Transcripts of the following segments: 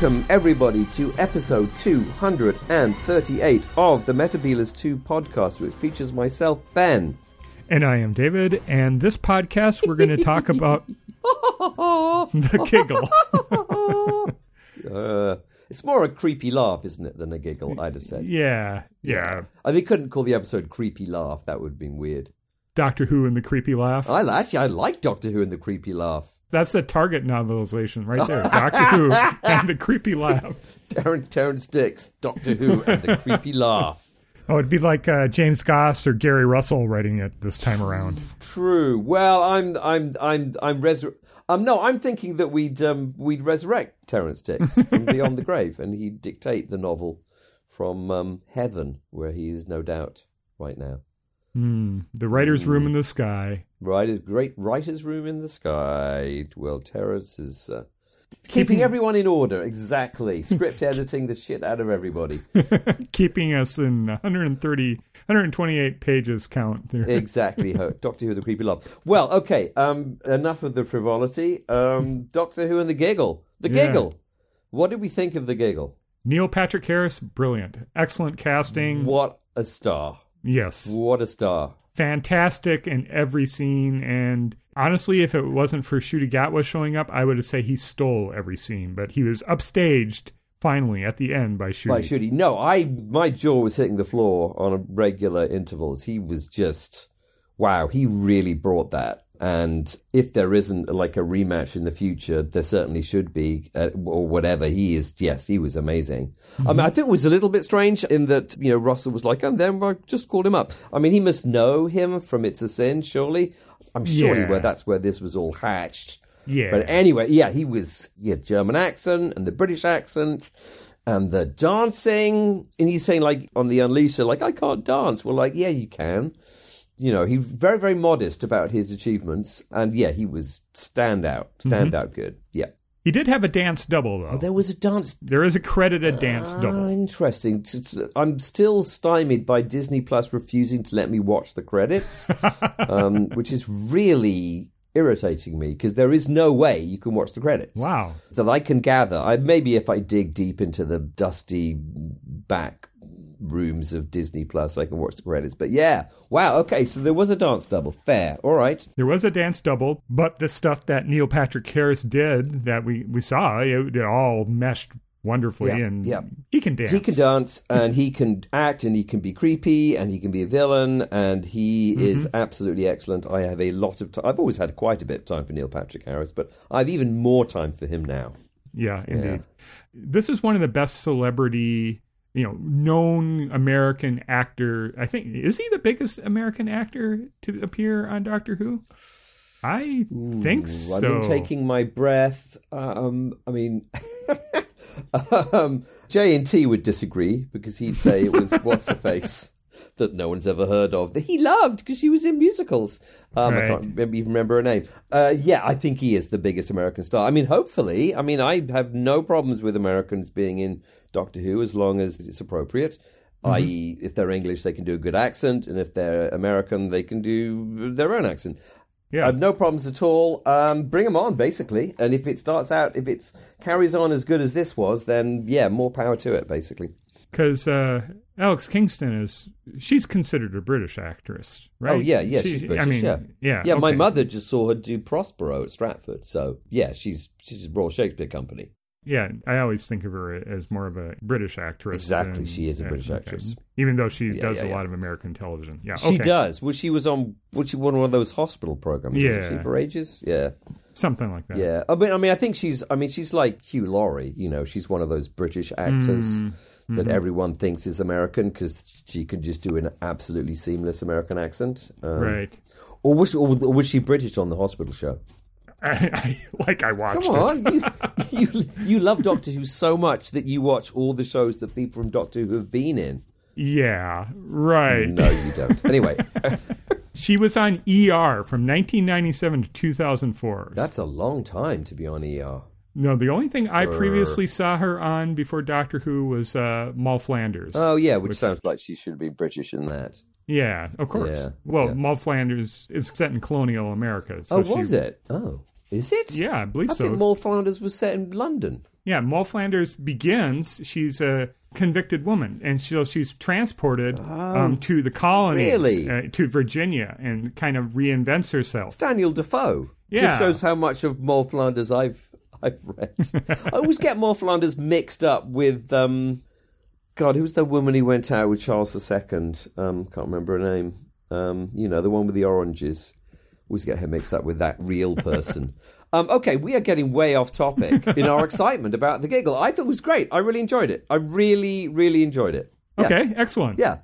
Welcome, everybody, to episode 238 of the Metabealers 2 podcast, which features myself, Ben. And I am David, and this podcast we're going to talk about the giggle. Uh, it's more a creepy laugh, isn't it, than a giggle, I'd have said. yeah, yeah. Uh, They couldn't call the episode Creepy Laugh. That would have been weird. Doctor Who and the creepy laugh. I Actually, I like Doctor Who and the Creepy Laugh. That's the Target novelization right there. Doctor Who and the creepy laugh. Terrance, Terrance Dicks, Doctor Who and the Creepy Laugh. Oh, it'd be like uh, James Goss or Gary Russell writing it this time around. True. Well, I'm, I'm, I'm, I'm resur- Um, no, I'm thinking that we'd, um, we'd resurrect Terrance Dicks from beyond the grave, and he'd dictate the novel from um, heaven, where he is no doubt right now. Hmm. The writer's room in the sky. Right, great writer's room in the sky. Well, Terrance is uh, keeping everyone in order. Exactly. Script editing the shit out of everybody. keeping us in 130, 128 pages count there. exactly. Doctor Who, the creepy love. Well, okay. Um, enough of the frivolity. Um, Doctor Who and the giggle. The Yeah. giggle. What did we think of the giggle? Neil Patrick Harris, brilliant. Excellent casting. What a star! Yes. What a star! fantastic in every scene. And honestly, if it wasn't for Ncuti Gatwa showing up, I would have say he stole every scene. But he was upstaged finally at the end by Ncuti. By Ncuti. No, I my jaw was hitting the floor on a regular intervals. He was just wow. He really brought that. And if there isn't like a rematch in the future, there certainly should be, uh, or whatever. He is, yes, he was amazing. I mean, I think it was a little bit strange in that you know Russell was like, and then I just called him up. I mean, he must know him from It's a Sin, surely. I'm sure Yeah. where that's where this was all hatched. Yeah. But anyway, yeah, he was yeah, German accent and the British accent and the dancing. And he's saying like on the Unleasher, like I can't dance. Well, like yeah, you can. You know, he's very very modest about his achievements, and yeah, he was standout, standout good. Yeah, He did have a dance double, though. there was a dance. there is a credited dance Ah, double. interesting. I'm still stymied by Disney Plus refusing to let me watch the credits, um, which is really irritating me because there is no way you can watch the credits. Wow. that I can gather. I maybe if I dig deep into the dusty back rooms of Disney Plus, I can watch the credits. But yeah, wow. Okay, so there was a dance double. Fair. All right. There was a dance double, but the stuff that Neil Patrick Harris did that we, we saw, it, it all meshed wonderfully. Yeah, and yeah. he can dance. He can dance and he can act and he can be creepy and he can be a villain and he mm-hmm. is absolutely excellent. I have a lot of time. I've always had quite a bit of time for Neil Patrick Harris, but I have even more time for him now. Yeah, indeed. This is one of the best celebrity, you know, known American actor. I think is he the biggest American actor to appear on Doctor Who? I think Ooh, so. I've been taking my breath. Um, I mean, um, JNT would disagree because he'd say it was what's her face that no one's ever heard of that he loved because she was in musicals. Um, I can't remember, even remember her name. Uh, yeah, I think he is the biggest American star. I mean, hopefully. I mean, I have no problems with Americans being in Doctor Who as long as it's appropriate. I.e., if they're English, they can do a good accent, and if they're American, they can do their own accent. Yeah. I've no problems at all. Um, bring them on, basically. And if it starts out, if it carries on as good as this was, then yeah, more power to it, basically. because uh, Alex Kingston is she's considered a British actress, right? Oh yeah, yeah, She- she's British. I mean, yeah, yeah, yeah. My mother just saw her do Prospero at Stratford, so yeah, she's she's a Royal Shakespeare Company. Yeah, I always think of her as more of a British actress. Exactly, than- she is a British okay. actress. even though she Yeah, does yeah, a yeah. lot of American television. Yeah, She okay. does. Well, she was on. Was she one of those hospital programs? Yeah. she for ages. Yeah, something like that. yeah. I mean, I mean, I think she's. I mean, she's like Hugh Laurie. You know, she's one of those British actors. Mm, that mm-hmm. everyone thinks is American because she can just do an absolutely seamless American accent. Um, right. Or was, or was she British on the hospital show? I, I like I watched Come on, you, you you love Doctor Who so much that you watch all the shows that people from Doctor Who have been in. Yeah, right. No, you don't. Anyway, She was on ER from 1997 to 2004. that's a long time to be on ER. No, the only thing I previously saw her on before Doctor Who was uh, Moll Flanders. Oh yeah, which, sounds like she should be British in that. yeah, of course. Yeah, well, yeah. Moll Flanders is set in colonial America. So oh, she- was it? Oh, is it? Yeah, I believe I so. I think Moll Flanders was set in London. Yeah, Moll Flanders begins. She's a convicted woman, and so she's transported um, to the colonies, Oh, really? uh, to Virginia, and kind of reinvents herself. Daniel Defoe. Yeah. Just shows how much of Moll Flanders I've I've read. I always get Moll Flanders mixed up with um God, who was the woman who went out with Charles II? Um, can't remember her name. Um, you know, the one with the oranges. Always get her mixed up with that real person. um, okay, we are getting way off topic in our excitement about the giggle. I thought it was great. I really enjoyed it. I really, really enjoyed it. Yeah. Okay, excellent. Yeah.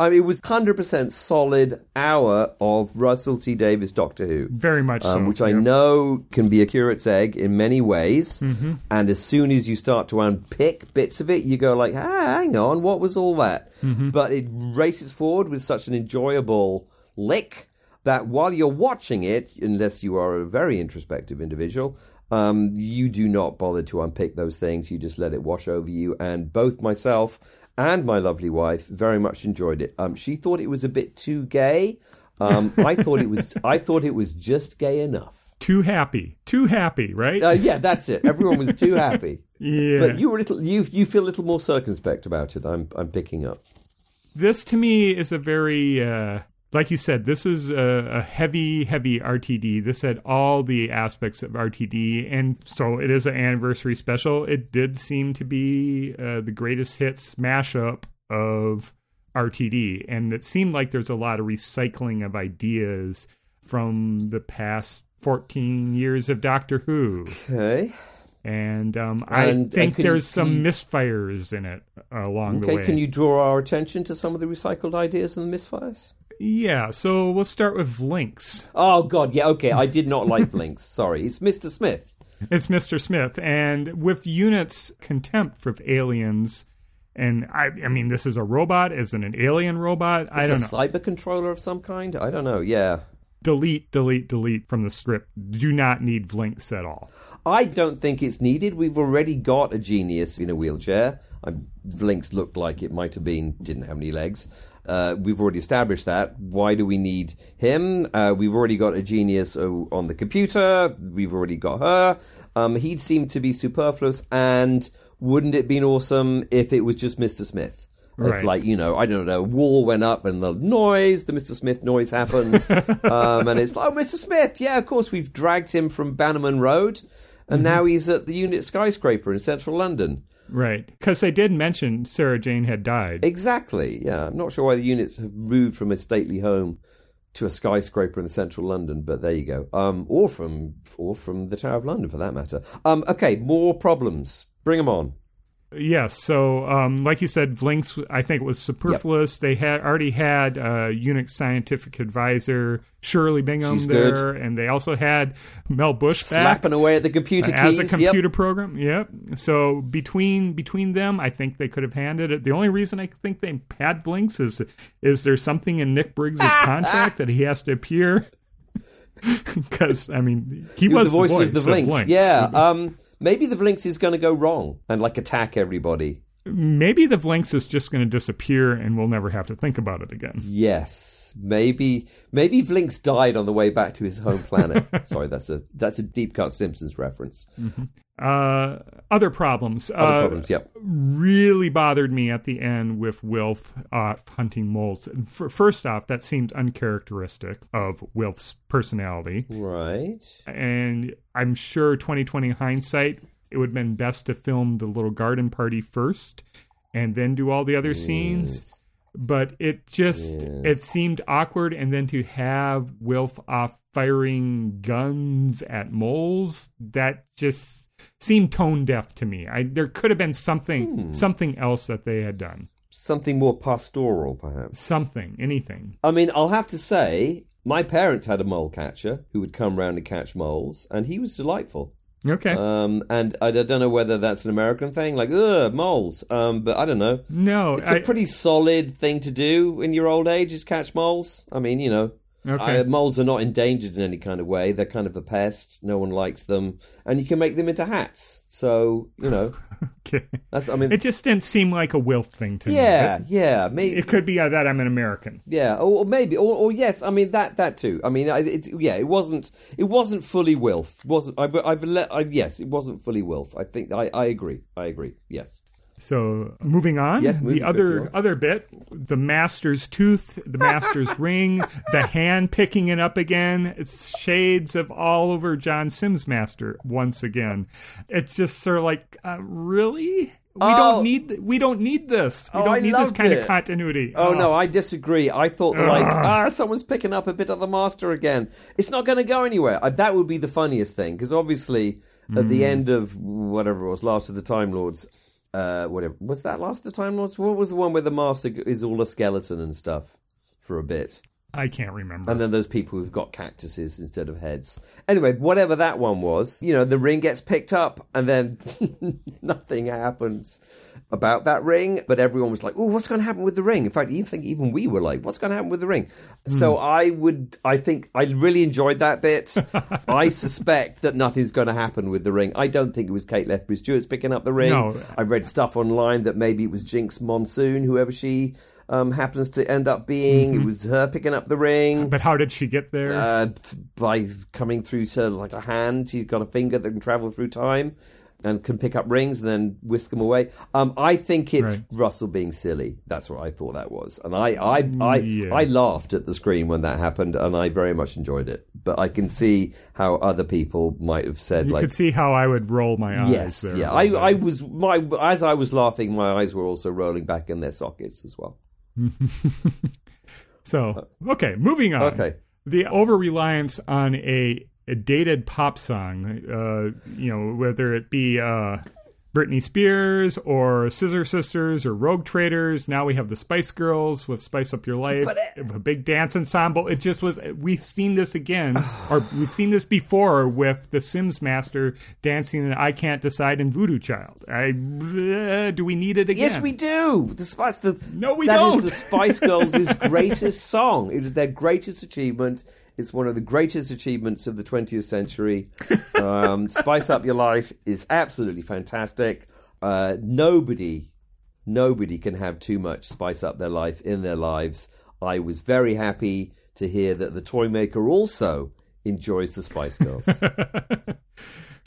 I mean, it was 100% solid hour of Russell T Davies Doctor Who. Very much so. Um, which I yeah. know can be a curate's egg in many ways. Mm-hmm. And as soon as you start to unpick bits of it, you go like, ah, hang on, what was all that? Mm-hmm. But it races forward with such an enjoyable lick that while you're watching it, unless you are a very introspective individual, um, you do not bother to unpick those things. You just let it wash over you. And both myself and my lovely wife very much enjoyed it. Um, she thought it was a bit too gay. Um, I thought it was. I thought it was just gay enough. Too happy. Too happy, right? Uh, yeah, that's it. Everyone was too happy. yeah. But you were a little. You you feel a little more circumspect about it. I'm I'm picking up. this to me is a very uh like you said this is a, a heavy heavy rtd this had all the aspects of rtd and so it is an anniversary special it did seem to be uh, the greatest hits mashup of rtd and it seemed like there's a lot of recycling of ideas from the past 14 years of doctor who Okay. and um, And- i and think can you- there's some you- misfires in it along the way. Okay. Can you draw our attention to some of the recycled ideas and the misfires? Yeah, so we'll start with Lynx. Oh God, yeah. Okay, I did not like Links. Sorry, it's Mr. Smith. It's Mr. Smith, and with Unit's contempt for aliens, and I, I mean, this is a robot. Isn't an alien robot? I don't It's know. a cyber controller of some kind. I don't know. Yeah. delete, delete, delete from the script. Do not need Lynx at all. I don't think it's needed. We've already got a genius in a wheelchair. Um, Links looked like it might have been, didn't have any legs. Uh, we've already established that. Why do we need him? Uh, we've already got a genius uh, on the computer. We've already got her. Um, he'd seem to be superfluous. And wouldn't it been awesome if it was just Mr. Smith? Right. If, like, you know, I don't know, wall went up and the noise, the Mr. Smith noise happened. um, and it's like, oh, Mr. Smith, yeah, of course, we've dragged him from Bannerman Road. And now he's at the unit skyscraper in central London. Right, because they did mention Sarah Jane had died. Exactly, yeah. I'm not sure why the units have moved from a stately home to a skyscraper in central London, but there you go. Um, or from or from the Tower of London, for that matter. Um, okay, more problems. Bring them on. Yes. So, um, like you said, Lynx, I think it was superfluous. They had already had uh, Unit's scientific advisor Shirley Bingham She's there, good. and they also had Mel Bush back Slapping away at the computer as keys. As a Yep. computer program. Yep. So between between them, I think they could have handed it. The only reason I think they had Lynx is is there something in Nick Briggs' contract that he has to appear? Because I mean, he You're was the voice, voice of the Vlinx. Lynx. Yeah. Um, maybe the Vlinx is going to go wrong and like attack everybody. Maybe the Lynx is just going to disappear, and we'll never have to think about it again. Yes, maybe maybe Vlinx died on the way back to his home planet. Sorry, that's a that's a deep cut Simpsons reference. Uh, other problems. Other uh, problems, yep. Really bothered me at the end with Wilf uh, hunting moles. F- first off, that seemed uncharacteristic of Wilf's personality, Right. and I'm sure 2020 hindsight, it would have been best to film the little garden party first, and then do all the other scenes. But it just it seemed awkward, and then to have Wilf off firing guns at moles, that just seemed tone deaf to me. I there could have been something hmm. something else that they had done. Something more pastoral, perhaps. Something, anything. I mean, I'll have to say, my parents had a mole catcher who would come round and catch moles, and he was delightful. Okay. Um, and I don't know whether that's an American thing, like ugh, moles. Um, but I don't know. no, It's I, a pretty solid thing to do in your old age is catch moles. I mean, you know, Okay. Uh, moles are not endangered in any kind of way. They're kind of a pest. No one likes them, and you can make them into hats. So you know, Okay. that's. I mean, It just didn't seem like a Wilf thing to me. yeah, yeah, maybe, It could be uh, that I'm an American. yeah, or, or maybe, or, or yes. I mean that that too. I mean, it, yeah, it wasn't it wasn't fully Wilf. wasn't I? I've let. I, yes, it wasn't fully Wilf. I think I, I agree. I agree. Yes. So moving on, Yes, the other other bit, the master's tooth, the master's ring, the hand picking it up again. It's shades of all over John Simm's master once again. It's just sort of like, uh, really, we Oh. don't need we don't need this. We Oh, don't I need this kind it. of continuity. Oh no, I disagree. I thought that, like ah, someone's picking up a bit of the master again. It's not going to go anywhere. Uh, that would be the funniest thing because obviously at the end of whatever it was, Last of the Time Lords, uh, whatever was that Last of the Time Lords? What was the one where the master is all a skeleton and stuff for a bit? I can't remember. And then those people who've got cactuses instead of heads. Anyway, whatever that one was, you know, the ring gets picked up and then nothing happens about that ring. But everyone was like, oh, what's going to happen with the ring? In fact, even think even we were like, what's going to happen with the ring? Hmm. So I would, I think, I really enjoyed that bit. I suspect that nothing's going to happen with the ring. I don't think it was Kate Lethbridge Stewart's picking up the ring. No. I read stuff online that maybe it was Jinx Monsoon, whoever she um, happens to end up being. It was her picking up the ring. but how did she get there? Uh, by coming through to like a hand, she's got a finger that can travel through time and can pick up rings and then whisk them away. Um, I think it's Right. Russell being silly. That's what I thought that was, and I I I, Yeah. I laughed at the screen when that happened, and I very much enjoyed it. But I can see how other people might have said you like. could see how I would roll my eyes. Yes, there yeah. I, I was my as I was laughing, my eyes were also rolling back in their sockets as well. So okay, moving on. Okay. the over reliance on a, a dated pop song, uh, you know, whether it be uh, Britney Spears or Scissor Sisters or Rogue Traders. Now we have the Spice Girls with "Spice Up Your Life," But a big dance ensemble. It just was. We've seen this again, or we've seen this before with the Simm's Master dancing in "I Can't Decide" and Voodoo Child. I uh, do we need it again? Yes, we do. The Spice. The, No, we that is don't. the Spice Girls' greatest song. It is their greatest achievement. It's one of the greatest achievements of the 20th century. Um, Spice Up Your Life is absolutely fantastic. Uh, nobody, nobody can have too much spice up their life in their lives. I was very happy to hear that the toy maker also enjoys the Spice Girls.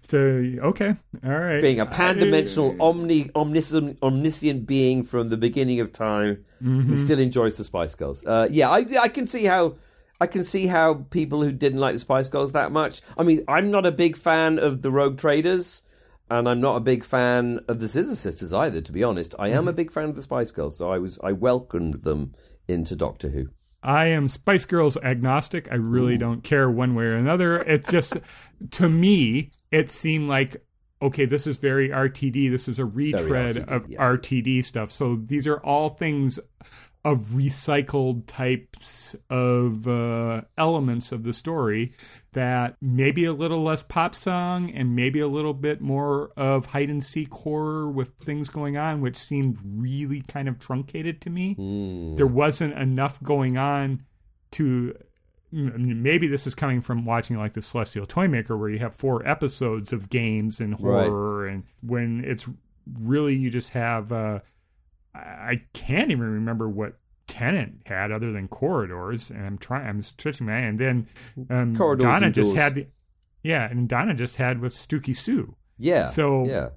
So okay, all right. being a pan-dimensional, omni, omniscient, omniscient being from the beginning of time, he still enjoys the Spice Girls. Uh, yeah, I, I can see how, I can see how people who didn't like the Spice Girls that much. I mean, I'm not a big fan of the Rogue Traders, and I'm not a big fan of the Scissor Sisters either. To be honest, I am a mm-hmm. big fan of the Spice Girls, so I was, I welcomed them into Doctor Who. I am Spice Girls agnostic. I really mm. don't care one way or another. It just, to me, it seemed like, okay, this is very RTD. This is a retread RTD, of yes. RTD stuff. So these are all things of recycled types of uh, elements of the story that maybe a little less pop song and maybe a little bit more of hide and seek horror with things going on, which seemed really kind of truncated to me. There wasn't enough going on to maybe this is coming from watching like the celestial toymaker where you have four episodes of games and horror and when it's really you just have uh i can't even remember what Tennant had other than corridors and i'm trying i'm stretching my and then um Corridors donna just doors. had the yeah and donna just had with stooky sue Yeah. So- yeah.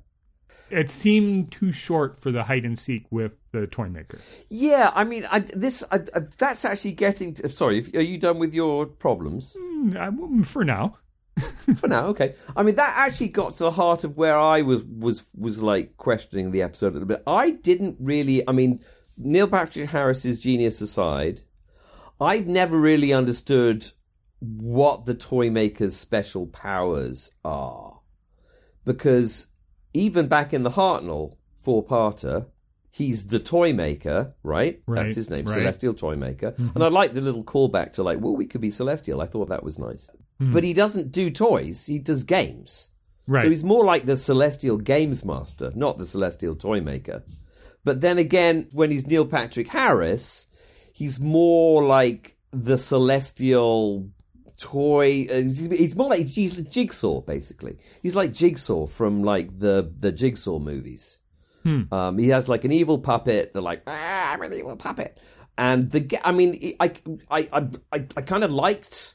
it seemed too short for the hide and seek with the toymaker Yeah, I mean, I, this I, I, that's actually getting. To, sorry, if- are you done with your problems? Mm, for now for now, okay. I mean, that actually got to the heart of where I was was was like questioning the episode a little bit. I didn't really. I mean, Neil Patrick Harris's genius aside, I've never really understood what the toy maker's special powers are, because even back in the Hartnell four-parter. He's the toy maker, right? Right, That's his name, right. Mm-hmm. Celestial Toy Maker. And I like the little callback to like, well, we could be Celestial. I thought that was nice. But he doesn't do toys; he does games. Hmm. right So he's more like the Celestial Games Master, not the Celestial Toy Maker. But then again, when he's Neil Patrick Harris, he's more like the celestial toy. Uh, he's more like he's like Jigsaw, basically. He's like Jigsaw from like the the Jigsaw movies. Hmm. Um, he has like an evil puppet. They're like, ah, I'm an evil puppet. And the, I mean, I, I, I, I, I kind of liked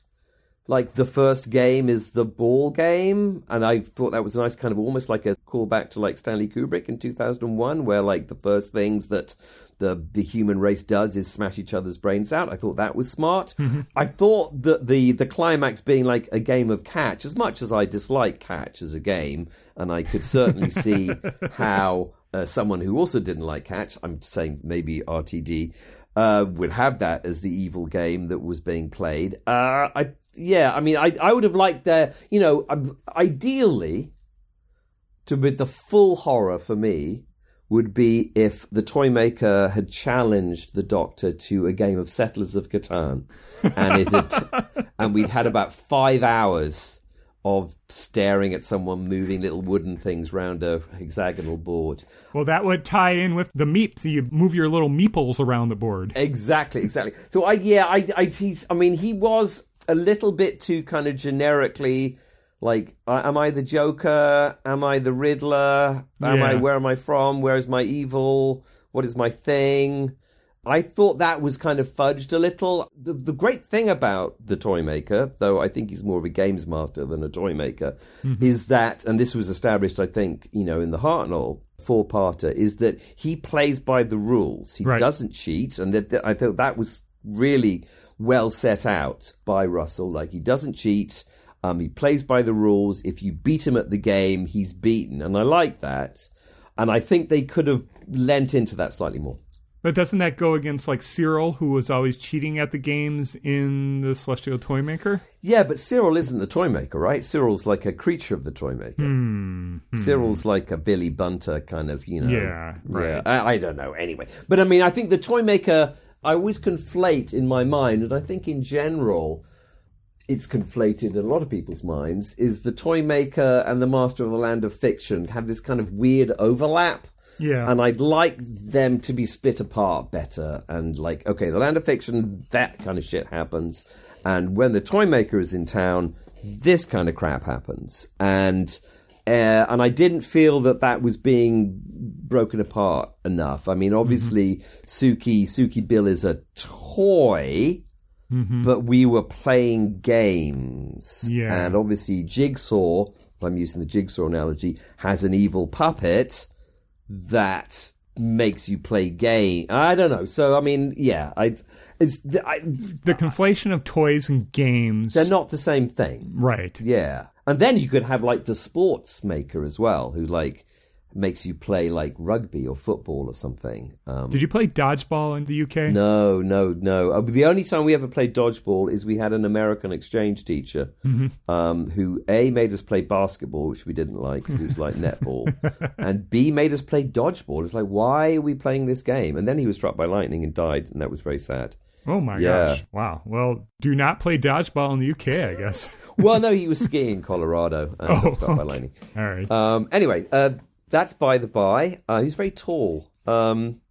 like the first game is the ball game and i thought that was a nice kind of almost like a callback to like stanley kubrick in 2001 where like the first things that the the human race does is smash each other's brains out. I thought that was smart. I thought that the the climax being like a game of catch as much as i dislike catch as a game and i could certainly see how uh, someone who also didn't like catch i'm saying maybe rtd uh, would have that as the evil game that was being played. Uh, I yeah, I mean, I I would have liked there, you know, um, ideally, to be the full horror for me would be if the toy maker had challenged the doctor to a game of Settlers of Catan, and it had, and we'd had about five hours of staring at someone moving little wooden things round a hexagonal board. Well, that would tie in with the meep. So you move your little meeples around the board. Exactly, exactly. So I, yeah, I, I, he's, I mean, he was a little bit too kind of generically like, am I the Joker? Am I the Riddler? Am Yeah. I? Where am I from? Where is my evil? What is my thing? I thought that was kind of fudged a little. The, the great thing about the toy maker, though I think he's more of a games master than a toy maker, mm-hmm. is that, and this was established, I think, you know, in the Hartnell four-parter, is that he plays by the rules. He Right. doesn't cheat, and that, that- I thought that was really well set out by Russell. Like he doesn't cheat. Um, he plays by the rules. If you beat him at the game, he's beaten, and I like that. And I think they could have lent into that slightly more. But doesn't that go against like Cyril, who was always cheating at the games in the Celestial Toymaker? Yeah, but Cyril isn't the toy maker, right? Cyril's like a creature of the toy maker. Hmm. Cyril's like a Billy Bunter kind of, you know. Yeah, right. Yeah, I, I don't know. Anyway, but I mean, I think the toy maker. I always conflate in my mind, and I think in general, it's conflated in a lot of people's minds. Is the toy maker and the master of the land of fiction have this kind of weird overlap? Yeah. And I'd like them to be split apart better. And like, okay, the land of fiction, that kind of shit happens. And when the toy maker is in town, this kind of crap happens. And uh, and I didn't feel that that was being broken apart enough. I mean, obviously, Stooky Stooky Bill is a toy, but we were playing games. Yeah. And obviously, Jigsaw, I'm using the Jigsaw analogy, has an evil puppet that makes you play game. I don't know. So I mean, yeah, I it's I, the conflation of toys and games. they're not the same thing. right. Yeah, and then you could have like the sports maker as well, who like makes you play like rugby or football or something. Um, Did you play dodgeball in the UK? no, no, no. Uh, the only time we ever played dodgeball is we had an American exchange teacher um, who A made us play basketball, which we didn't like because it was like netball, and B made us play dodgeball. It's like, why are we playing this game? And then he was struck by lightning and died, and that was very sad. Oh my Yeah. gosh. Wow. Well, do not play dodgeball in the UK, I guess. well, no, he was skiing in Colorado and got Oh, struck by okay. lightning. All right. Um, anyway, uh, that's by the by. Uh, he's very tall. Um,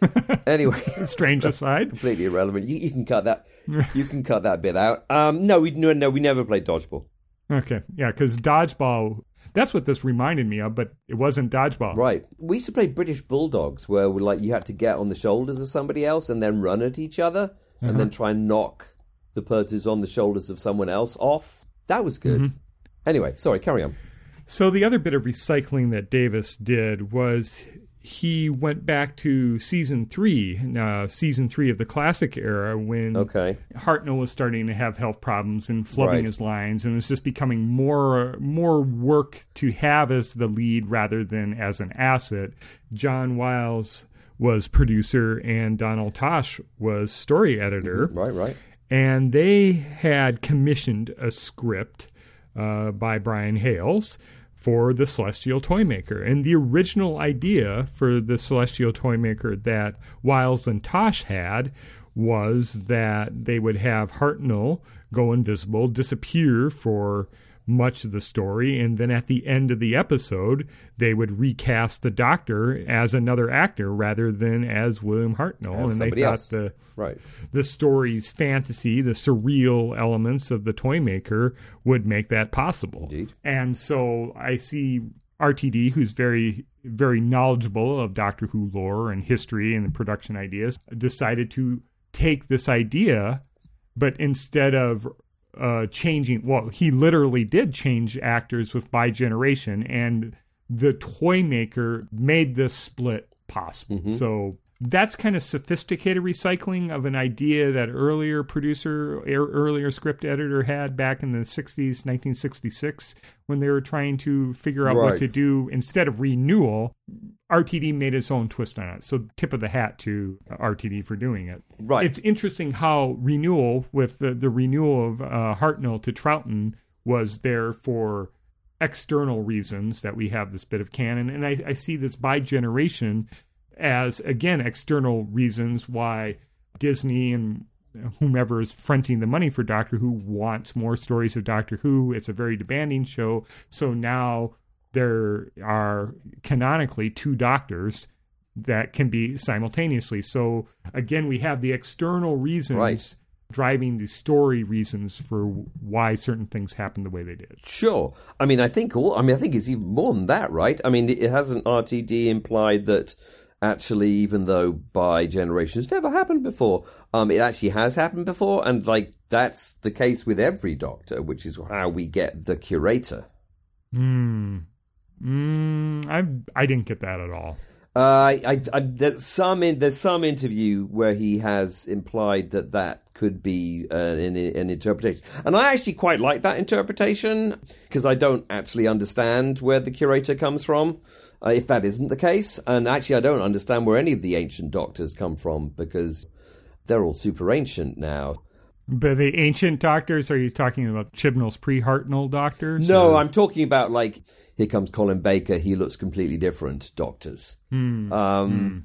anyway, Strange aside. completely irrelevant. You, you can cut that. You can cut that bit out. Um, no, we no, no, we never played dodgeball. Okay. Yeah, because dodgeball, that's what this reminded me of, but it wasn't dodgeball. Right. We used to play British bulldogs, where like you had to get on the shoulders of somebody else and then run at each other, and then uh-huh. try and knock the person on the shoulders of someone else off. That was good. Mm-hmm. Anyway, sorry, carry on. So the other bit of recycling that Davies did was he went back to season three, uh, season three of the classic era when Okay. Hartnell was starting to have health problems and flubbing Right. his lines, and it was just becoming more more work to have as the lead rather than as an asset. John Wiles was producer, and Donald Tosh was story editor Right, right. and they had commissioned a script uh, by Brian Hayles for the Celestial Toymaker. And the original idea for the Celestial Toymaker that Wiles and Tosh had was that they would have Hartnell go invisible, disappear for much of the story. And then at the end of the episode, they would recast the Doctor as another actor rather than as William Hartnell. As and they thought else. the Right. the story's fantasy, the surreal elements of the toy maker would make that possible. Indeed. And so I see RTD, who's very, very knowledgeable of Doctor Who lore and history and the production ideas, decided to take this idea, but instead of uh, changing, well, he literally did change actors with bi-generation, and the toy maker made this split possible. So that's kind of sophisticated recycling of an idea that earlier producer, er- earlier script editor had back in the 60s, 1966, when they were trying to figure out what to do instead of renewal. RTD made its own twist on it. So, tip of the hat to RTD for doing it. Right. It's interesting how renewal, with the, the renewal of uh, Hartnell to Troughton, was there for external reasons that we have this bit of canon. And I, I see this bi-generation as, again, external reasons why Disney and whomever is fronting the money for Doctor Who wants more stories of Doctor Who. It's a very demanding show. So now there are canonically two doctors that can be simultaneously. So again, we have the external reasons Right. driving the story reasons for why certain things happen the way they did. Sure. I mean, I think all. I mean, I think it's even more than that, right? I mean, it hasn't RTD implied that actually, even though bi-generations never happened before, um, it actually has happened before, and like that's the case with every Doctor, which is how we get the curator. Hmm. Mm, I I didn't get that at all. Uh, I, I, I, there's some in, there's some interview where he has implied that that could be uh, an, an interpretation, and I actually quite like that interpretation because I don't actually understand where the curator comes from. Uh, if that isn't the case, and actually I don't understand where any of the ancient doctors come from because they're all super ancient now. But the ancient doctors, are you talking about Chibnall's pre-Hartnell doctors? No, or- I'm talking about like here comes Colin Baker. He looks completely different. Doctors. Um,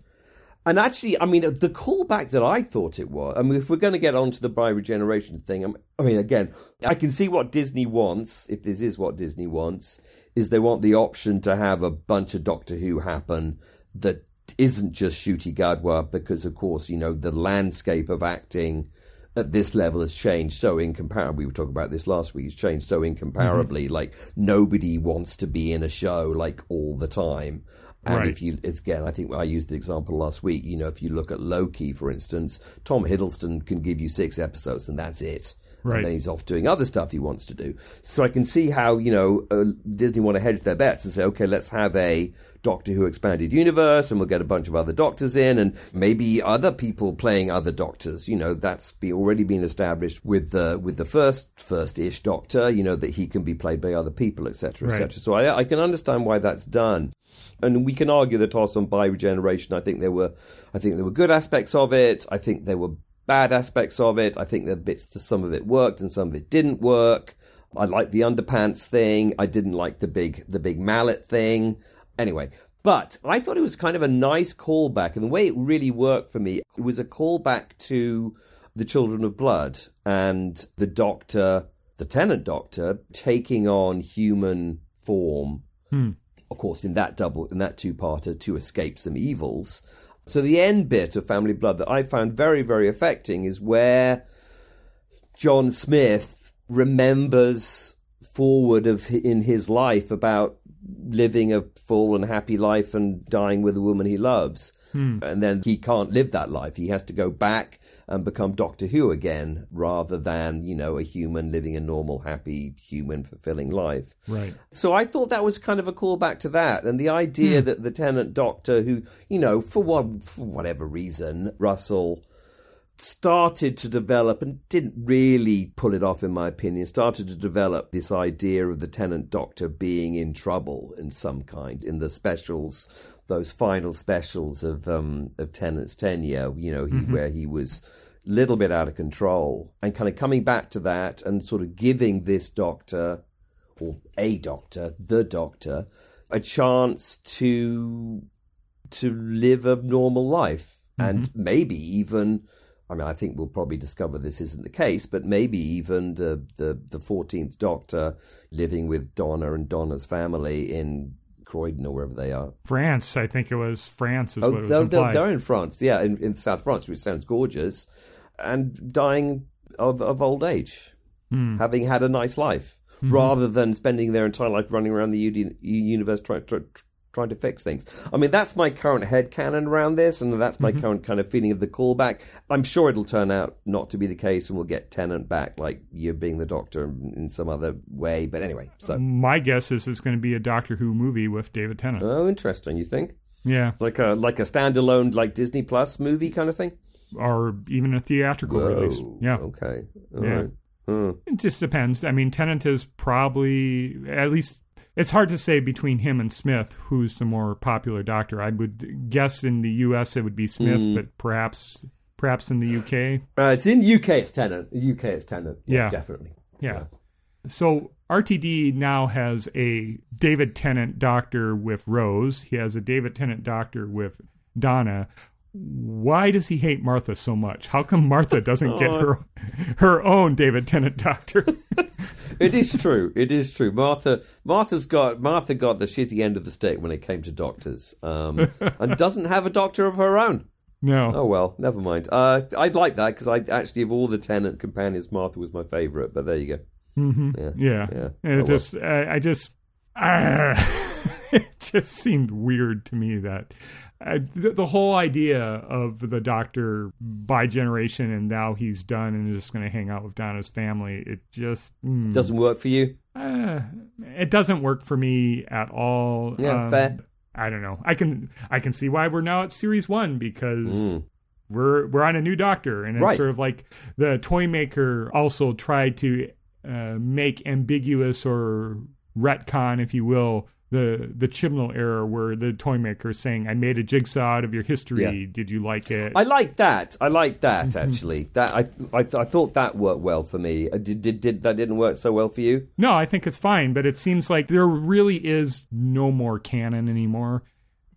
And actually, I mean, the callback that I thought it was. I mean, if we're going to get onto the bi regeneration thing, I mean, again, I can see what Disney wants. If this is what Disney wants, is they want the option to have a bunch of Doctor Who happen that isn't just Ncuti Gatwa, because of course, you know, the landscape of acting at this level has changed so incomparably. We were talking about this last week. It's changed so incomparably. Mm-hmm. Like nobody wants to be in a show like all the time. And Right. if you, again, I think I used the example last week. You know, if you look at Loki, for instance, Tom Hiddleston can give you six episodes and that's it. Right. And then he's off doing other stuff he wants to do. So I can see how, you know, uh, Disney want to hedge their bets and say, okay, let's have a Doctor Who expanded universe and we'll get a bunch of other doctors in and maybe other people playing other doctors. You know, that's be already been established with the with the first first ish doctor, you know, that he can be played by other people, etc. Right. etc. So I, I can understand why that's done. And we can argue the toss on bi regeneration. I think there were I think there were good aspects of it. I think there were bad aspects of it. I think the bits some of it worked and some of it didn't work. I liked the underpants thing. I didn't like the big the big mallet thing. Anyway, but I thought it was kind of a nice callback, and the way it really worked for me, it was a callback to the Children of Blood and the Doctor, the Tennant Doctor, taking on human form. Hmm. Of course, in that double, in that two-parter, to escape some evils. So the end bit of Family Blood that I found very, very affecting is where John Smith remembers forward of in his life about living a full and happy life and dying with a woman he loves. Hmm. And then he can't live that life. He has to go back and become Doctor Who again rather than, you know, a human living a normal, happy, human, fulfilling life. Right. So I thought that was kind of a callback to that, and the idea hmm. that the Tennant doctor, who you know, for what for whatever reason, Russell started to develop and didn't really pull it off, in my opinion. Started to develop this idea of the Tennant doctor being in trouble in some kind in the specials, those final specials of um, of Tennant's tenure. You know, he, where he was a little bit out of control, and kind of coming back to that and sort of giving this doctor or a doctor, the doctor, a chance to to live a normal life. And maybe even I mean, I think we'll probably discover this isn't the case, but maybe even the the the Fourteenth Doctor living with Donna and Donna's family in Croydon or wherever they are. France, I think it was France is Oh, what it was they're, implied. they're, they're in France, yeah, in, in South France, which sounds gorgeous, and dying of, of old age, Hmm. having had a nice life, Mm-hmm. rather than spending their entire life running around the uni- universe trying try, trying to fix things. I mean, that's my current head canon around this, and that's Mm-hmm. my current kind of feeling of the callback. I'm sure it'll turn out not to be the case, and we'll get Tennant back, like you being the Doctor in some other way. But anyway, so My guess is it's going to be a Doctor Who movie with David Tennant. oh, interesting. You think yeah, like a like a standalone like Disney Plus movie kind of thing? or even a theatrical release. Yeah, Okay. All Yeah. right. It just depends. I mean, Tennant is probably at least. It's hard to say between him and Smith who's the more popular Doctor. I would guess in the U.S. it would be Smith, Hmm. but perhaps perhaps in the U.K. Uh, it's in UK. It's Tennant. UK. It's Tennant. Yeah. definitely. Yeah. So RTD now has a David Tennant doctor with Rose. He has a David Tennant doctor with Donna. Why does he hate Martha so much? How come Martha doesn't get her her own David Tennant doctor? It is true. It is true. Martha. Martha's got Martha got the shitty end of the stick when it came to doctors, um, and doesn't have a doctor of her own. no. Oh well, never mind. Uh, I'd like that because I actually of all the Tennant companions, Martha was my favourite. But there you go. hmm Yeah. Yeah. Yeah. And Oh, it just I, I just just seemed weird to me that uh, the, the whole idea of the doctor bi-generation and now he's done and is just going to hang out with Donna's family. It just mm, Doesn't work for you. uh, it doesn't work for me at all. Yeah, fair. I don't know. I can I can see why we're now at series one because Mm. we're we're on a new doctor, and it's Right. sort of like the toy maker also tried to uh, make ambiguous or retcon, if you will, the the Chibnall era, where the toy maker is saying, "I made a jigsaw out of your history. Yeah. Did you like it?" I like that. I like that Mm-hmm. actually. That I, I I thought that worked well for me. Uh, Did, did did that didn't work so well for you? No, I think it's fine, but it seems like there really is no more canon anymore.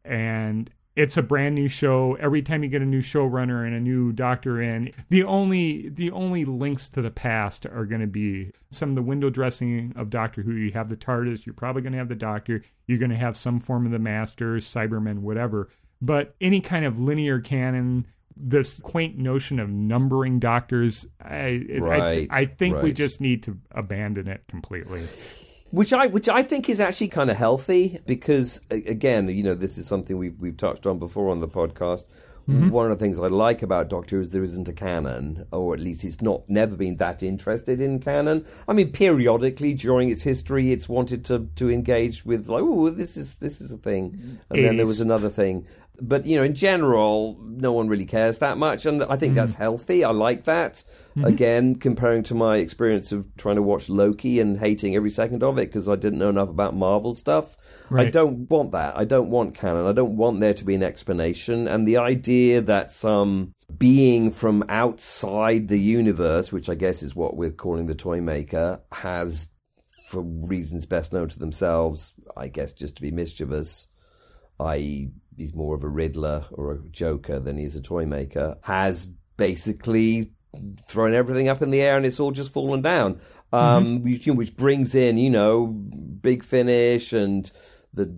And it's a brand new show. Every time you get a new showrunner and a new doctor in, the only the only links to the past are going to be some of the window dressing of Doctor Who. You have the TARDIS, you're probably going to have the Doctor, you're going to have some form of the Masters, Cybermen, whatever. But any kind of linear canon, this quaint notion of numbering doctors, I Right, I, I think we just need to abandon it completely. Which I which I think is actually kind of healthy because again, you know, this is something we've we've touched on before on the podcast. Mm-hmm. One of the things I like about Doctor Who is there isn't a canon, or at least it's not never been that interested in canon. I mean, periodically during its history, it's wanted to to engage with like, oh, this is this is a thing, and then there was another thing. But you know, in general, no one really cares that much, and I think hmm. that's healthy. I like that. Mm-hmm. Again, comparing to my experience of trying to watch Loki and hating every second of it because I didn't know enough about Marvel stuff. I don't want that. I don't want canon. I don't want there to be an explanation. And the idea that some being from outside the universe, which I guess is what we're calling the toy maker, has, for reasons best known to themselves, I guess just to be mischievous, i.e., he's more of a Riddler or a Joker than he's a toy maker, has basically thrown everything up in the air and it's all just fallen down. Um, which, which brings in, you know, Big Finish and the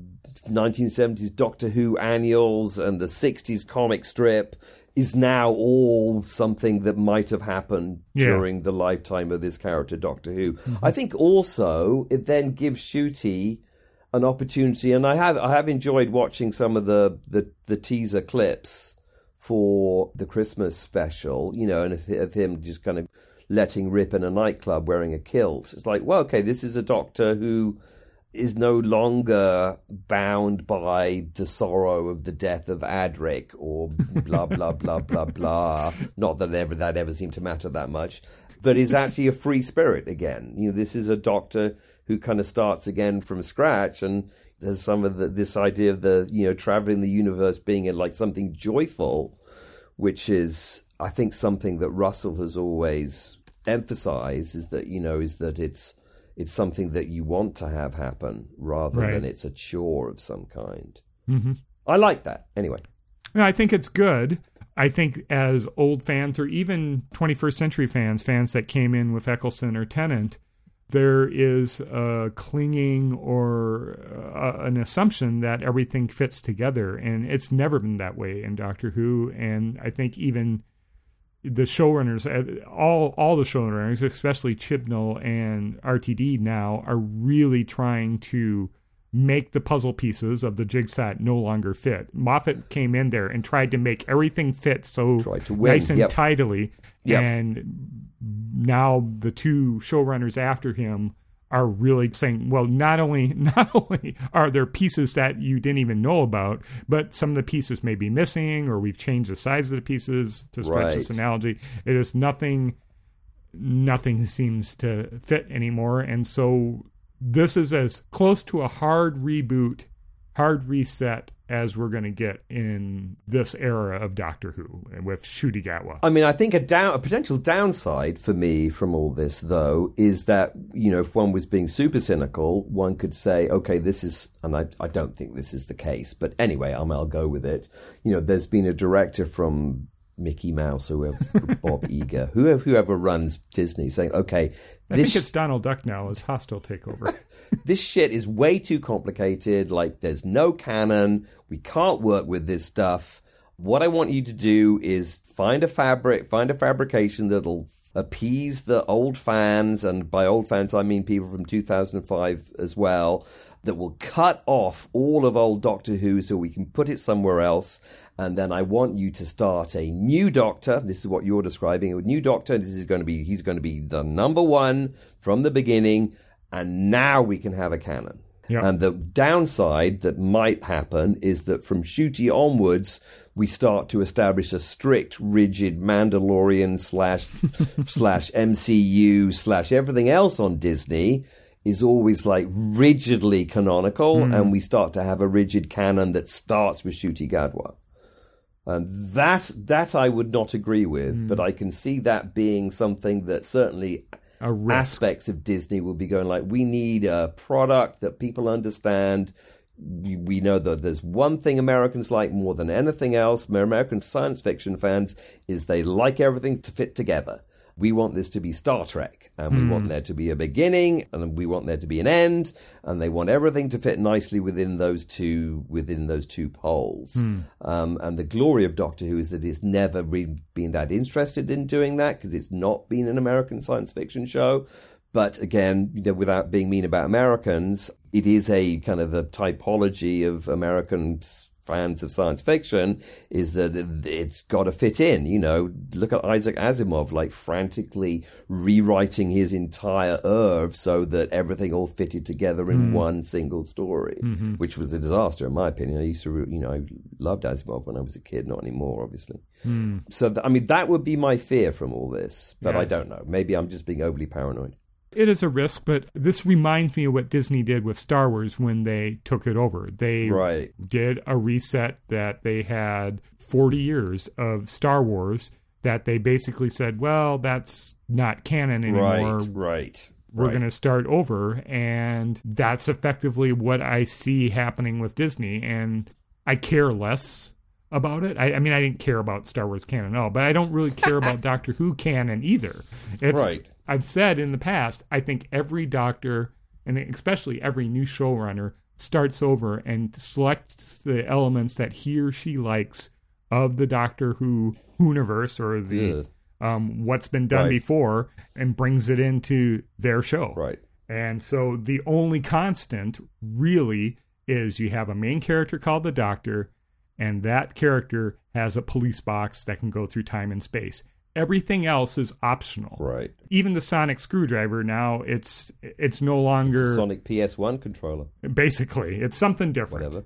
1970s Doctor Who annuals and the 60s comic strip is now all something that might have happened Yeah. during the lifetime of this character, Doctor Who. I think also it then gives Ncuti an opportunity, and I have I have enjoyed watching some of the the, the teaser clips for the Christmas special, you know, and of, of him just kind of letting rip in a nightclub wearing a kilt. It's like, well, okay, this is a doctor who is no longer bound by the sorrow of the death of Adric or blah blah blah blah blah. Not that ever that ever seemed to matter that much, but is actually a free spirit again. You know, this is a doctor who kind of starts again from scratch and there's some of the, this idea of the you know traveling the universe being in like something joyful, which is I think something that Russell has always emphasized is that you know is that it's it's something that you want to have happen rather Right. than it's a chore of some kind. hmm I like that anyway. I think it's good. I think as old fans or even 21st century fans, fans that came in with Eccleston or Tennant, there is a clinging or a, an assumption that everything fits together. And it's never been that way in Doctor Who. And I think even the showrunners, uh, all all the showrunners, especially Chibnall and RTD now, are really trying to make the puzzle pieces of the jigsaw no longer fit. Moffat came in there and tried to make everything fit so nice and yep. tidily, yep. and now the two showrunners after him are really saying, well, not only not only are there pieces that you didn't even know about, but some of the pieces may be missing, or we've changed the size of the pieces to stretch right. this analogy. It is nothing nothing seems to fit anymore. And so this is as close to a hard reboot, hard reset as we're going to get in this era of Doctor Who with Ncuti Gatwa. I mean, I think a down a potential downside for me from all this, though, is that you know if one was being super cynical, one could say, okay, this is, and I, I don't think this is the case, but anyway, I'll go with it. You know, there's been a director from Mickey Mouse or Bob Iger, whoever, whoever runs Disney, saying, okay, I think it's Donald Duck now as hostile takeover. this shit is way too complicated. Like, there's no canon. We can't work with this stuff. What I want you to do is find a fabric, find a fabrication that'll appease the old fans, and by old fans I mean people from 2005 as well, that will cut off all of old Doctor Who so we can put it somewhere else and then I want you to start a new doctor. This is what you're describing. A new doctor. This is going to be, he's going to be the number one from the beginning. And now we can have a canon. Yeah. And the downside that might happen is that from Ncuti onwards, we start to establish a strict, rigid Mandalorian slash slash MCU slash everything else on Disney is always like rigidly canonical, mm. and we start to have a rigid canon that starts with Ncuti Gatwa. Um, that that I would not agree with, mm. but I can see that being something that certainly aspects of Disney will be going like, we need a product that people understand. We, we know that there's one thing Americans like more than anything else. American science fiction fans is they like everything to fit together we want this to be Star Trek, and we mm. want hmm. there to be a beginning, and we want there to be an end, and they want everything to fit nicely within those two within those two poles. Mm. Um, and the glory of Doctor Who is that it's never really been that interested in doing that because it's not been an American science fiction show. But again, you know, without being mean about Americans, it is a kind of a typology of American fans of science fiction is that it's got to fit in. You know, look at Isaac Asimov, like frantically rewriting his entire oeuvre so that everything all fitted together in mm. one single story, mm-hmm. which was a disaster in my opinion. I used to, you know, I loved Asimov when I was a kid, not anymore, obviously. Mm. So, th- I mean, that would be my fear from all this, but yeah. I don't know. Maybe I'm just being overly paranoid. It is a risk, but this reminds me of what Disney did with Star Wars when they took it over. They right. did a reset that they had 40 years of Star Wars that they basically said, well, that's not canon anymore. Right, right. We're right. going to start over. And that's effectively what I see happening with Disney. And I care less about it. I, I, mean, I didn't care about Star Wars canon at all, but I don't really care about Doctor Who canon either. It's, right. I've said in the past, I think every doctor, and especially every new showrunner, starts over and selects the elements that he or she likes of the Doctor Who universe or the um, what's been done right. before and brings it into their show. Right. And so the only constant really is you have a main character called the Doctor, and that character has a police box that can go through time and space. Everything else is optional. Right. Even the sonic screwdriver now it's it's no longer Sonic PS1 controller. Basically, it's something different. Whatever.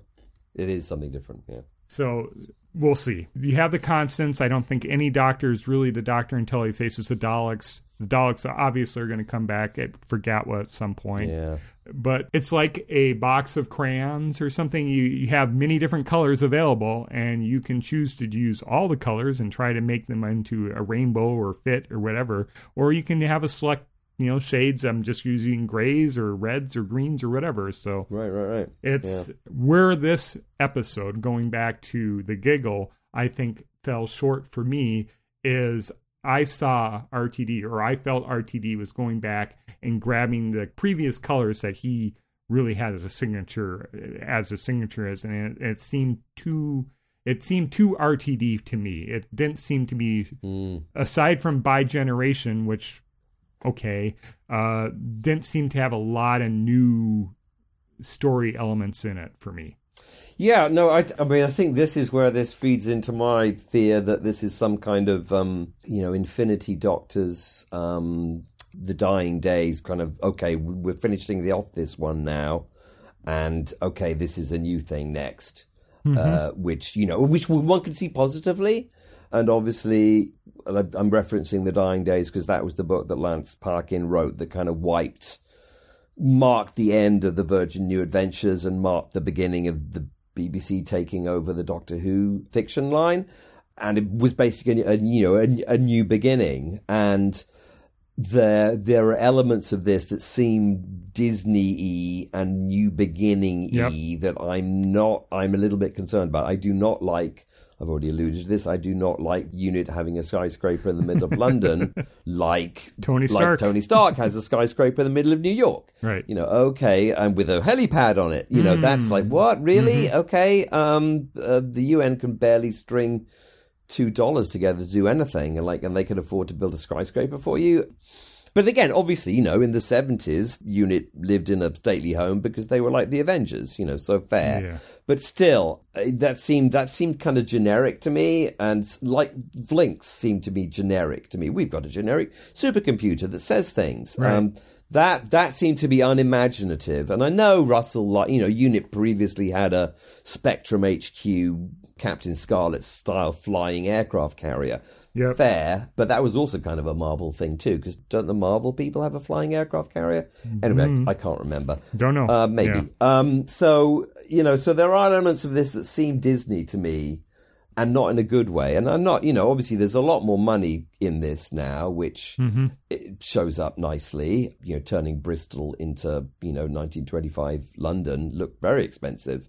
It is something different, yeah. So we'll see. You have the constants. I don't think any doctor is really the doctor until he faces the Daleks. The Daleks obviously are going to come back at for Gatwa at some point. Yeah. But it's like a box of crayons or something. You, you have many different colors available, and you can choose to use all the colors and try to make them into a rainbow or fit or whatever. Or you can have a select you know shades i'm just using grays or reds or greens or whatever so right right right it's yeah. where this episode going back to the giggle i think fell short for me is I saw RTD or I felt RTD was going back and grabbing the previous colors that he really had as a signature as a signature as and it, it seemed too it seemed too RTD to me. It didn't seem to be Mm. aside from bi-generation, which okay, uh, didn't seem to have a lot of new story elements in it for me. Yeah, no, I, I mean, I think this is where this feeds into my fear that this is some kind of, um, you know, Infinity Doctors, um, the dying days kind of, okay, we're finishing the off this one now, and okay, this is a new thing next, uh, which, you know, which one could see positively. And obviously, I'm referencing The Dying Days because that was the book that Lance Parkin wrote that kind of wiped marked the end of the Virgin New Adventures and marked the beginning of the BBC taking over the Doctor Who fiction line, and it was basically a, you know a, a new beginning. And there there are elements of this that seem Disney-y and new beginning-y that I'm not. I'm a little bit concerned about. I do not like. I've already alluded to this. I do not like Unit having a skyscraper in the middle of London, like Tony like Stark. Tony Stark has a skyscraper in the middle of New York. Right. You know, okay, and with a helipad on it. You know, that's like what really? Okay, um, uh, the UN can barely string two dollars together to do anything, and like, and they can afford to build a skyscraper for you. But again, obviously, you know, in the seventies, Unit lived in a stately home because they were like the Avengers. You know, so fair. Yeah. But still, uh, that seemed that seemed kind of generic to me, and like Vlinx seemed to be generic to me. We've got a generic supercomputer that says things. Right. Um, that that seemed to be unimaginative, and I know Russell, like you know, Unit previously had a Spectrum HQ Captain Scarlet style flying aircraft carrier. Yep. Fair, but that was also kind of a Marvel thing too, because don't the Marvel people have a flying aircraft carrier? Anyway, I can't remember. Don't know. Uh, maybe. Yeah. Um, so you know, so there are elements of this that seem Disney to me, and not in a good way. And I'm not, you know, obviously there's a lot more money in this now, which Mm-hmm. it shows up nicely. You know, turning Bristol into you know 1925 London looked very expensive.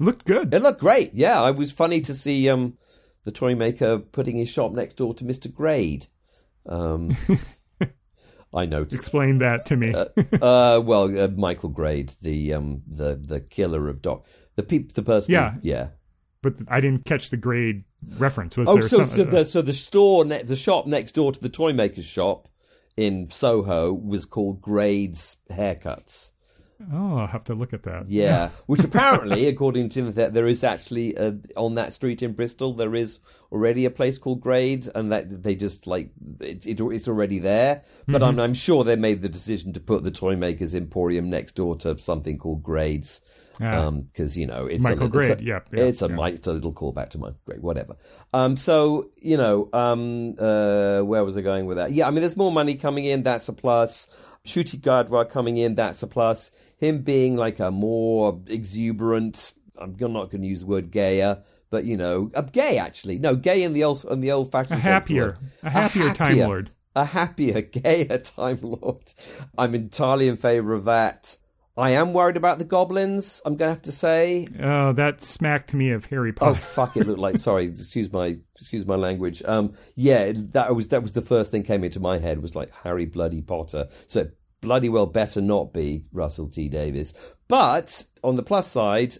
Looked good. It looked great. Yeah, it was funny to see um, the toy maker putting his shop next door to Mr. Grade. Um, I noticed. Explain that to me. uh, well, uh, Michael Grade, the um, the the killer of Doc, the peop, the person. Yeah. yeah. but I didn't catch the grade reference. Was Oh, there so some, so the so the store, ne- the shop next door to the toy maker's shop in Soho was called Grade's Haircuts. Oh, I'll have to look at that. Yeah, which apparently, according to that, there is actually uh, on that street in Bristol there is already a place called Grade, and that they just like it's it, it's already there. But Mm-hmm. I'm I'm sure they made the decision to put the toy maker's emporium next door to something called Grades. Ah. because you know it's Michael a, Grade, it's a, yeah, yeah, it's a yeah. it's a little callback to Michael Grade, whatever. Um, so you know, um, uh, where was I going with that? Yeah, I mean, there's more money coming in. That's a plus. Ncuti Gatwa coming in. That's a plus. Him being like a more exuberant. I'm not going to use the word gayer, but you know, a gay actually. No, gay in the old in the old fashioned A happier, a happier Time Lord. a happier, gayer Time Lord. I'm entirely in favour of that. I am worried about the goblins. I'm going to have to say. Oh, that smacked me of Harry Potter. Oh fuck! It looked like. Sorry, excuse my excuse my language. Um, yeah, that was that was the first thing came into my head was like Harry Bloody Potter. So it bloody well better not be Russell T Davies. But on the plus side,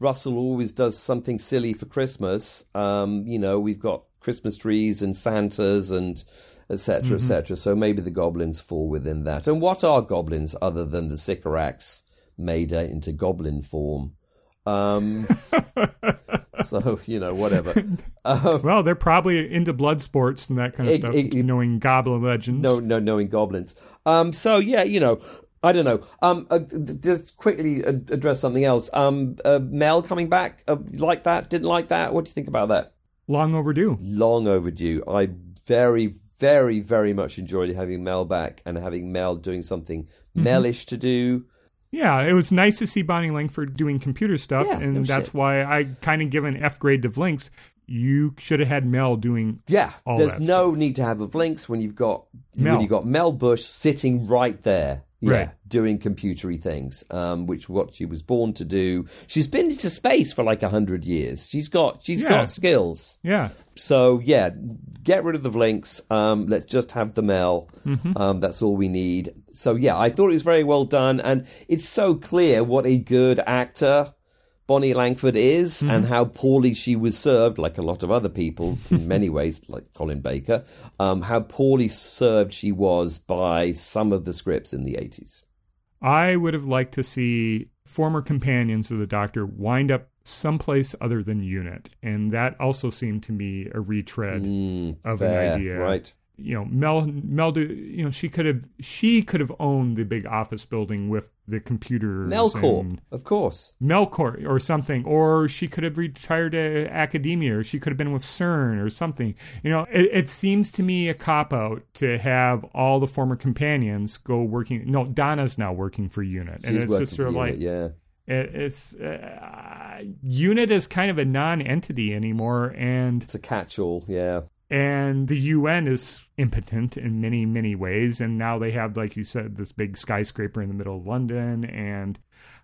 Russell always does something silly for Christmas. Um, you know, we've got Christmas trees and Santas and etc. etc. So maybe the goblins fall within that. And what are goblins other than the Sycorax made into goblin form? Um, so you know, whatever. Um, Well, they're probably into blood sports and that kind of It- stuff, it- it- knowing Goblin legends. no, no, knowing goblins. Um, so yeah, you know, I don't know. Um, uh, just quickly address something else. Um, uh, Mel coming back, uh, like that? Didn't like that? What do you think about that? Long overdue. Long overdue. I very, very, very much enjoyed having Mel back and having Mel doing something Melish to do. Yeah, it was nice to see Bonnie Langford doing computer stuff, Yeah, and no that's shit. why I kind of give an F grade to Vlinx. You should have had Mel doing. Yeah, there's no need to have a Vlinx when you've got Mel. when you've got Mel Bush sitting right there. Yeah, Right. doing computery things, um, which what she was born to do. She's been into space for like a hundred years. She's got she's Yeah. got skills. Yeah. So yeah, get rid of the Vlinx. Um, let's just have the Mel. Mm-hmm. Um, that's all we need. So yeah, I thought it was very well done, and it's so clear what a good actor Bonnie Langford is, Mm-hmm. and how poorly she was served, like a lot of other people in many ways, like Colin Baker. Um, how poorly served she was by some of the scripts in the eighties. I would have liked to see former companions of the Doctor wind up someplace other than Unit, and that also seemed to me a retread of an idea. right? You know, Mel, Mel, you know, she could have, she could have owned the big office building with the computers. Melcorp, and- of course. Melkor or something, or she could have retired to academia, or she could have been with CERN or something. You know, it, it seems to me a cop out to have all the former companions go working. No, Donna's now working for Unit, and She's it's working just sort of for like Unit, yeah. it's uh, Unit is kind of a non-entity anymore, and It's a catch-all, yeah. And the UN is impotent in many many ways and now they have like you said this big skyscraper in the middle of London and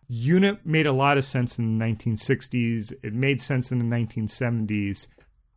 unit made a lot of sense in the 1960s it made sense in the 1970s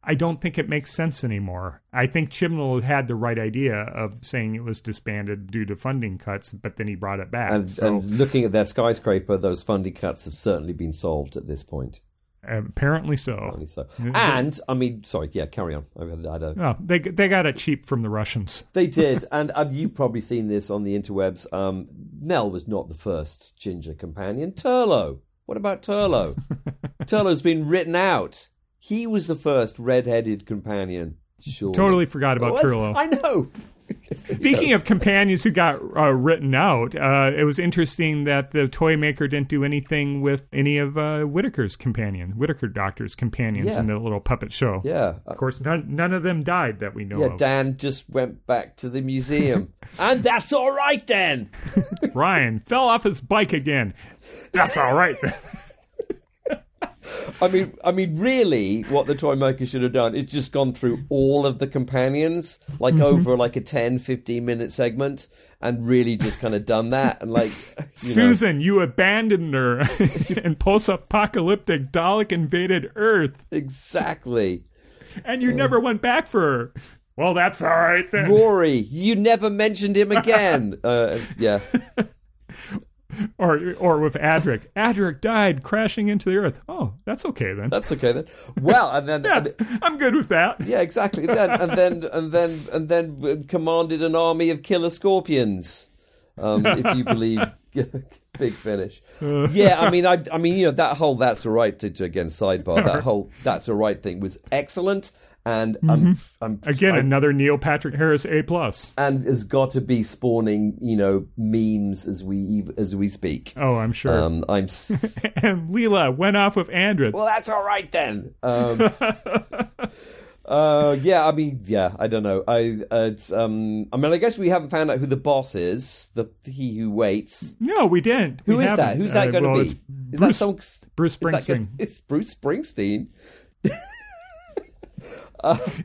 I don't think it makes sense anymore. I think Chibnall had the right idea of saying it was disbanded due to funding cuts, but then he brought it back. And, so and looking at their skyscraper, those funding cuts have certainly been solved at this point. Apparently so. Apparently so. And I mean, sorry, yeah, carry on. I had, a, Oh, they they got it cheap from the Russians. They did, and uh, you've probably seen this on the interwebs. Um, Mel was not the first ginger companion. Turlough. What about Turlough? Turlough's been written out. He was the first red-headed companion. Sure. Totally forgot about Turlough. I know. Speaking of companions who got uh, written out, uh, it was interesting that the toy maker didn't do anything with any of uh, Whittaker's companion, Whittaker Doctor's companions Yeah. in the little puppet show. yeah, uh, Of course, none, none of them died that we know of. yeah. of. Dan just went back to the museum, and that's all right then. Ryan fell off his bike again. That's all right. then. I mean, I mean, really, what the toy maker should have done is just gone through all of the companions, like over like a 10, 15 minute segment, and really just kind of done that. And like, you know, Susan, you abandoned her in post-apocalyptic Dalek invaded Earth, exactly. and you never went back for her. Well, that's all right then. Rory, you never mentioned him again. uh, yeah, Or or with Adric. Adric died crashing into the earth. Oh, that's okay then. that's okay then. Well, and then. yeah, and- I'm good with that. yeah, exactly. And then, and then, and then, and then commanded an army of killer scorpions. Um, if you believe Big Finish, yeah. I mean, I, I mean, you know, that whole "that's the right" thing. Again, sidebar. That whole "that's the right" thing was excellent, and I'm, I'm Again, I- another Neil Patrick Harris A and has got to be spawning, you know, memes as we as we speak. Oh, I'm sure. Um, I'm. S- and Leela went off with Andred. well, that's all right then. Um, uh, yeah, I mean, yeah, I don't know. I, uh, it's, um, I mean, I guess we haven't found out who the boss is. The he who waits. no, we didn't. Who We is that? haven't. Who's that Uh, going to well, be? Is Bruce- that some Bruce is that gonna- Springsteen. It's Bruce Springsteen.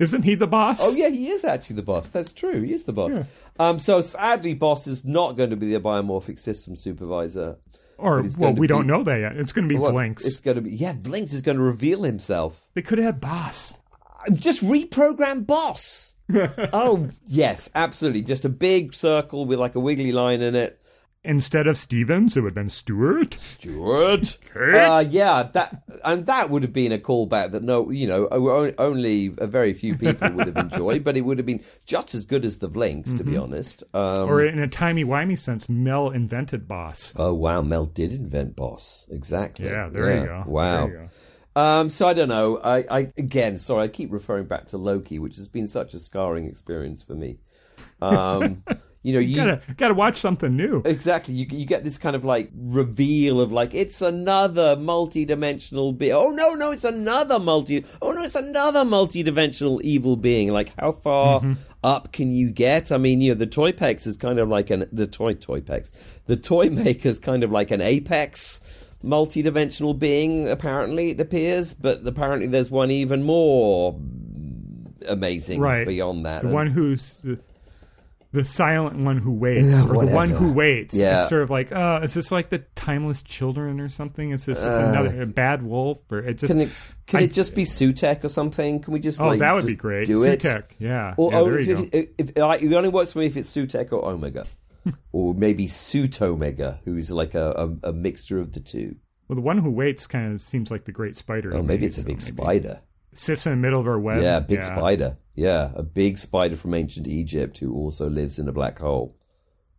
Isn't he the boss? Oh yeah, he is actually the boss. That's true. He is the boss. Um, so sadly, boss is not going to be the biomorphic system supervisor. or well, we don't know that yet. It's going to be Well, Vlinx. It's going to be yeah. Vlinx is going to reveal himself. They could have had boss. Just reprogram boss. oh yes, absolutely. Just a big circle with like a wiggly line in it. Instead of Stevens, it would have been Stewart. Stuart. Kate? Uh, yeah, that and that would have been a callback that no, you know, only a very few people would have enjoyed, but it would have been just as good as the Vlinx, to be honest. Um, Or in a timey-wimey sense, Mel invented boss. oh wow, Mel did invent Boss. Exactly. Yeah, there you go. Wow. There you go. Um, so I don't know. I, I again, sorry, I keep referring back to Loki, which has been such a scarring experience for me. Um, you know, you, Gotta gotta watch something new. Exactly. You you get this kind of like reveal of like it's another multi-dimensional being. Oh no, no, it's another multi. Oh no, it's another multi-dimensional evil being. Like how far mm-hmm. up can you get? I mean, you know, the Toy Pex is kind of like an the toy Toy Pex. The toy maker's kind of like an apex multi-dimensional being. Apparently, it appears, but apparently there's one even more amazing Right. beyond that. The And- one who's the, the silent one who waits Yeah, or the one who waits. Yeah. It's sort of like, uh, is this like the timeless children or something? Is this Uh, another a bad wolf? Or it just Can it can I- it just be Sutekh or something? Can we just Oh, like, that would be great. Do it. Sutekh, yeah. Or yeah, oh, there if, you go. if, if, like, it only works for me if it's Sutekh or Omega, or maybe Sutomega, who's like a, a, a mixture of the two. Well, the one who waits kind of seems like the great spider. Oh, maybe it's a big spider. Sits in the middle of her web. Yeah, big spider. Yeah, a big spider from ancient Egypt who also lives in a black hole.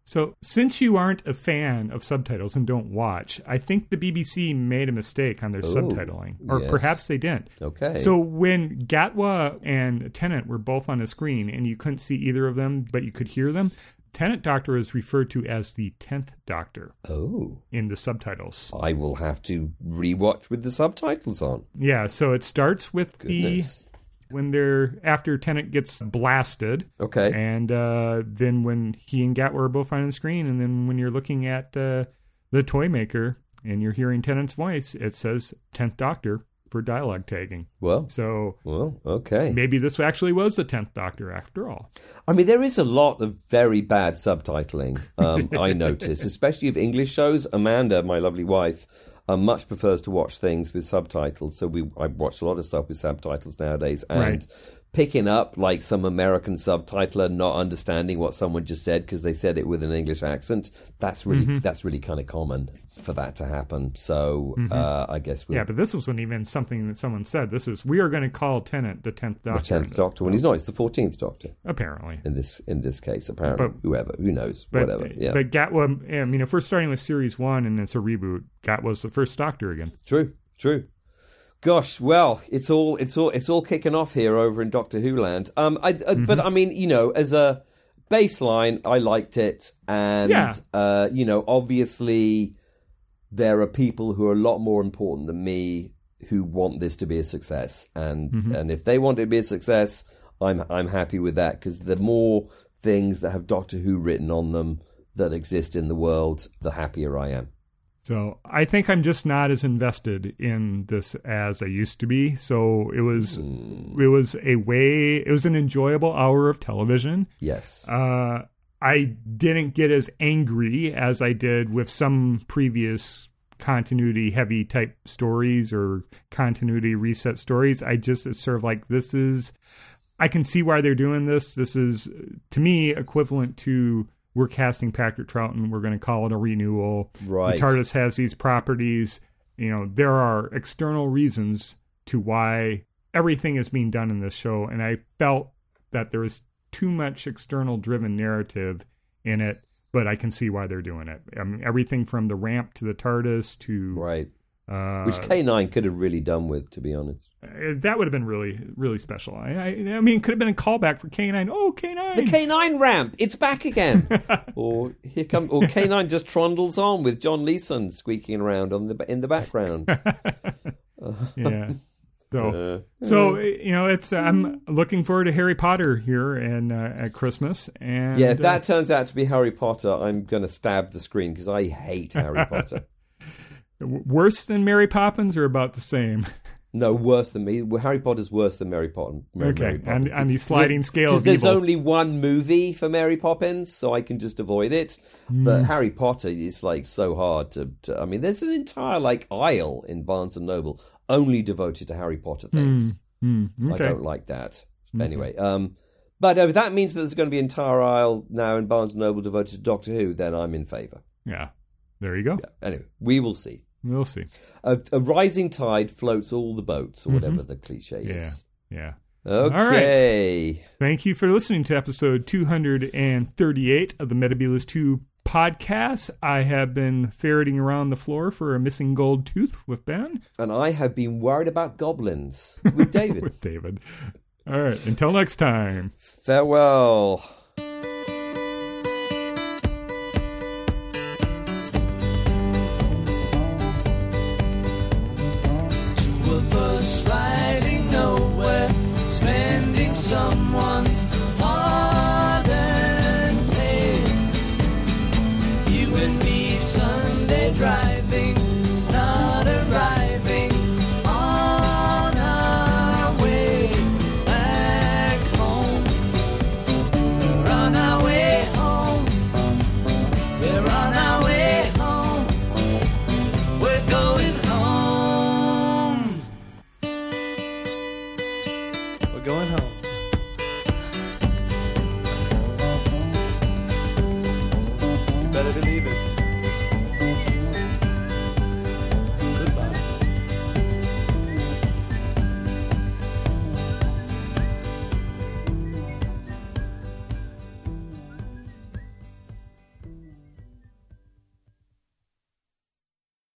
So, since you aren't a fan of subtitles and don't watch, I think the BBC made a mistake on their oh, subtitling, or yes. perhaps they didn't. Okay. So when Gatwa and Tennant were both on the screen and you couldn't see either of them, but you could hear them, Tennant Doctor is referred to as the tenth Doctor oh, in the subtitles. I will have to rewatch with the subtitles on. Yeah, so it starts with Goodness. the when they're after Tennant gets blasted, Okay. and uh, then when he and Gatwa are both on the screen, and then when you're looking at uh, the toy maker and you're hearing Tennant's voice, it says tenth Doctor for dialogue tagging. Well, So well, okay. maybe this actually was the tenth Doctor after all. I mean, there is a lot of very bad subtitling. Um, I notice, especially of English shows. Amanda, my lovely wife, uh, much prefers to watch things with subtitles. So we, I watch a lot of stuff with subtitles nowadays, and Right. picking up like some American subtitler, not understanding what someone just said because they said it with an English accent. That's really Mm-hmm. that's really kind of common for that to happen. So uh, I guess we'll Yeah, but this wasn't even something that someone said. This is we are going to call Tennant the tenth Doctor. the tenth Doctor when he's not. It's the fourteenth Doctor apparently. in this in this case. Apparently, But- whoever who knows, But, whatever. Yeah, but Gatwa, I mean, if we're starting with series one and it's a reboot, Gatwa's the first Doctor again. True, true. Gosh, well, it's all it's all it's all kicking off here over in Doctor Who land. Um, I, uh, but I mean, you know, as a baseline, I liked it, and Yeah. uh, you know, obviously, there are people who are a lot more important than me who want this to be a success, and and if they want it to be a success, I'm I'm happy with that because the more things that have Doctor Who written on them that exist in the world, the happier I am. So I think I'm just not as invested in this as I used to be. So it was it was a way it was an enjoyable hour of television. Yes. Uh, I didn't get as angry as I did with some previous continuity heavy type stories or continuity reset stories. I just it's sort of like this is I can see why they're doing this. This is to me equivalent to we're casting Patrick Troughton. We're going to call it a renewal. Right. The TARDIS has these properties. You know, there are external reasons to why everything is being done in this show, and I felt that there was too much external driven narrative in it. But I can see why they're doing it. I mean, everything from the ramp to the TARDIS to Right. uh, Which K9 could have really done with, to be honest. uh, that would have been really, really special. I, I, I mean, it could have been a callback for K9. Oh, K9. The K9 ramp, it's back again. or here come, or K9 just trundles on with John Leeson squeaking around on the in the background. yeah. So, Uh, so you know, it's I'm looking forward to Harry Potter here and uh, at Christmas. And yeah, if uh, that turns out to be Harry Potter, I'm going to stab the screen because I hate Harry Potter. worse than Mary Poppins or about the same. No, worse than me. Well, Harry Potter's worse than Mary Potter. Mary Okay, Poppins. and on the sliding scale Because of there's evil. only one movie for Mary Poppins, so I can just avoid it. Hmm. But Harry Potter is like so hard to, to. I mean, there's an entire like aisle in Barnes and Noble only devoted to Harry Potter things. Hmm, I okay. don't like that. Anyway, um, but if that means that there's going to be an entire aisle now in Barnes and Noble devoted to Doctor Who, then I'm in favour. Yeah, there you go. Anyway, we will see. We'll see. A, a rising tide floats all the boats, or whatever the cliche is. yeah. Okay. Thank you for listening to episode 238 of the Metabulus 2 podcast. I have been ferreting around the floor for a missing gold tooth with Ben. And I have been worried about goblins with David. with David. All right. Until next time. Farewell.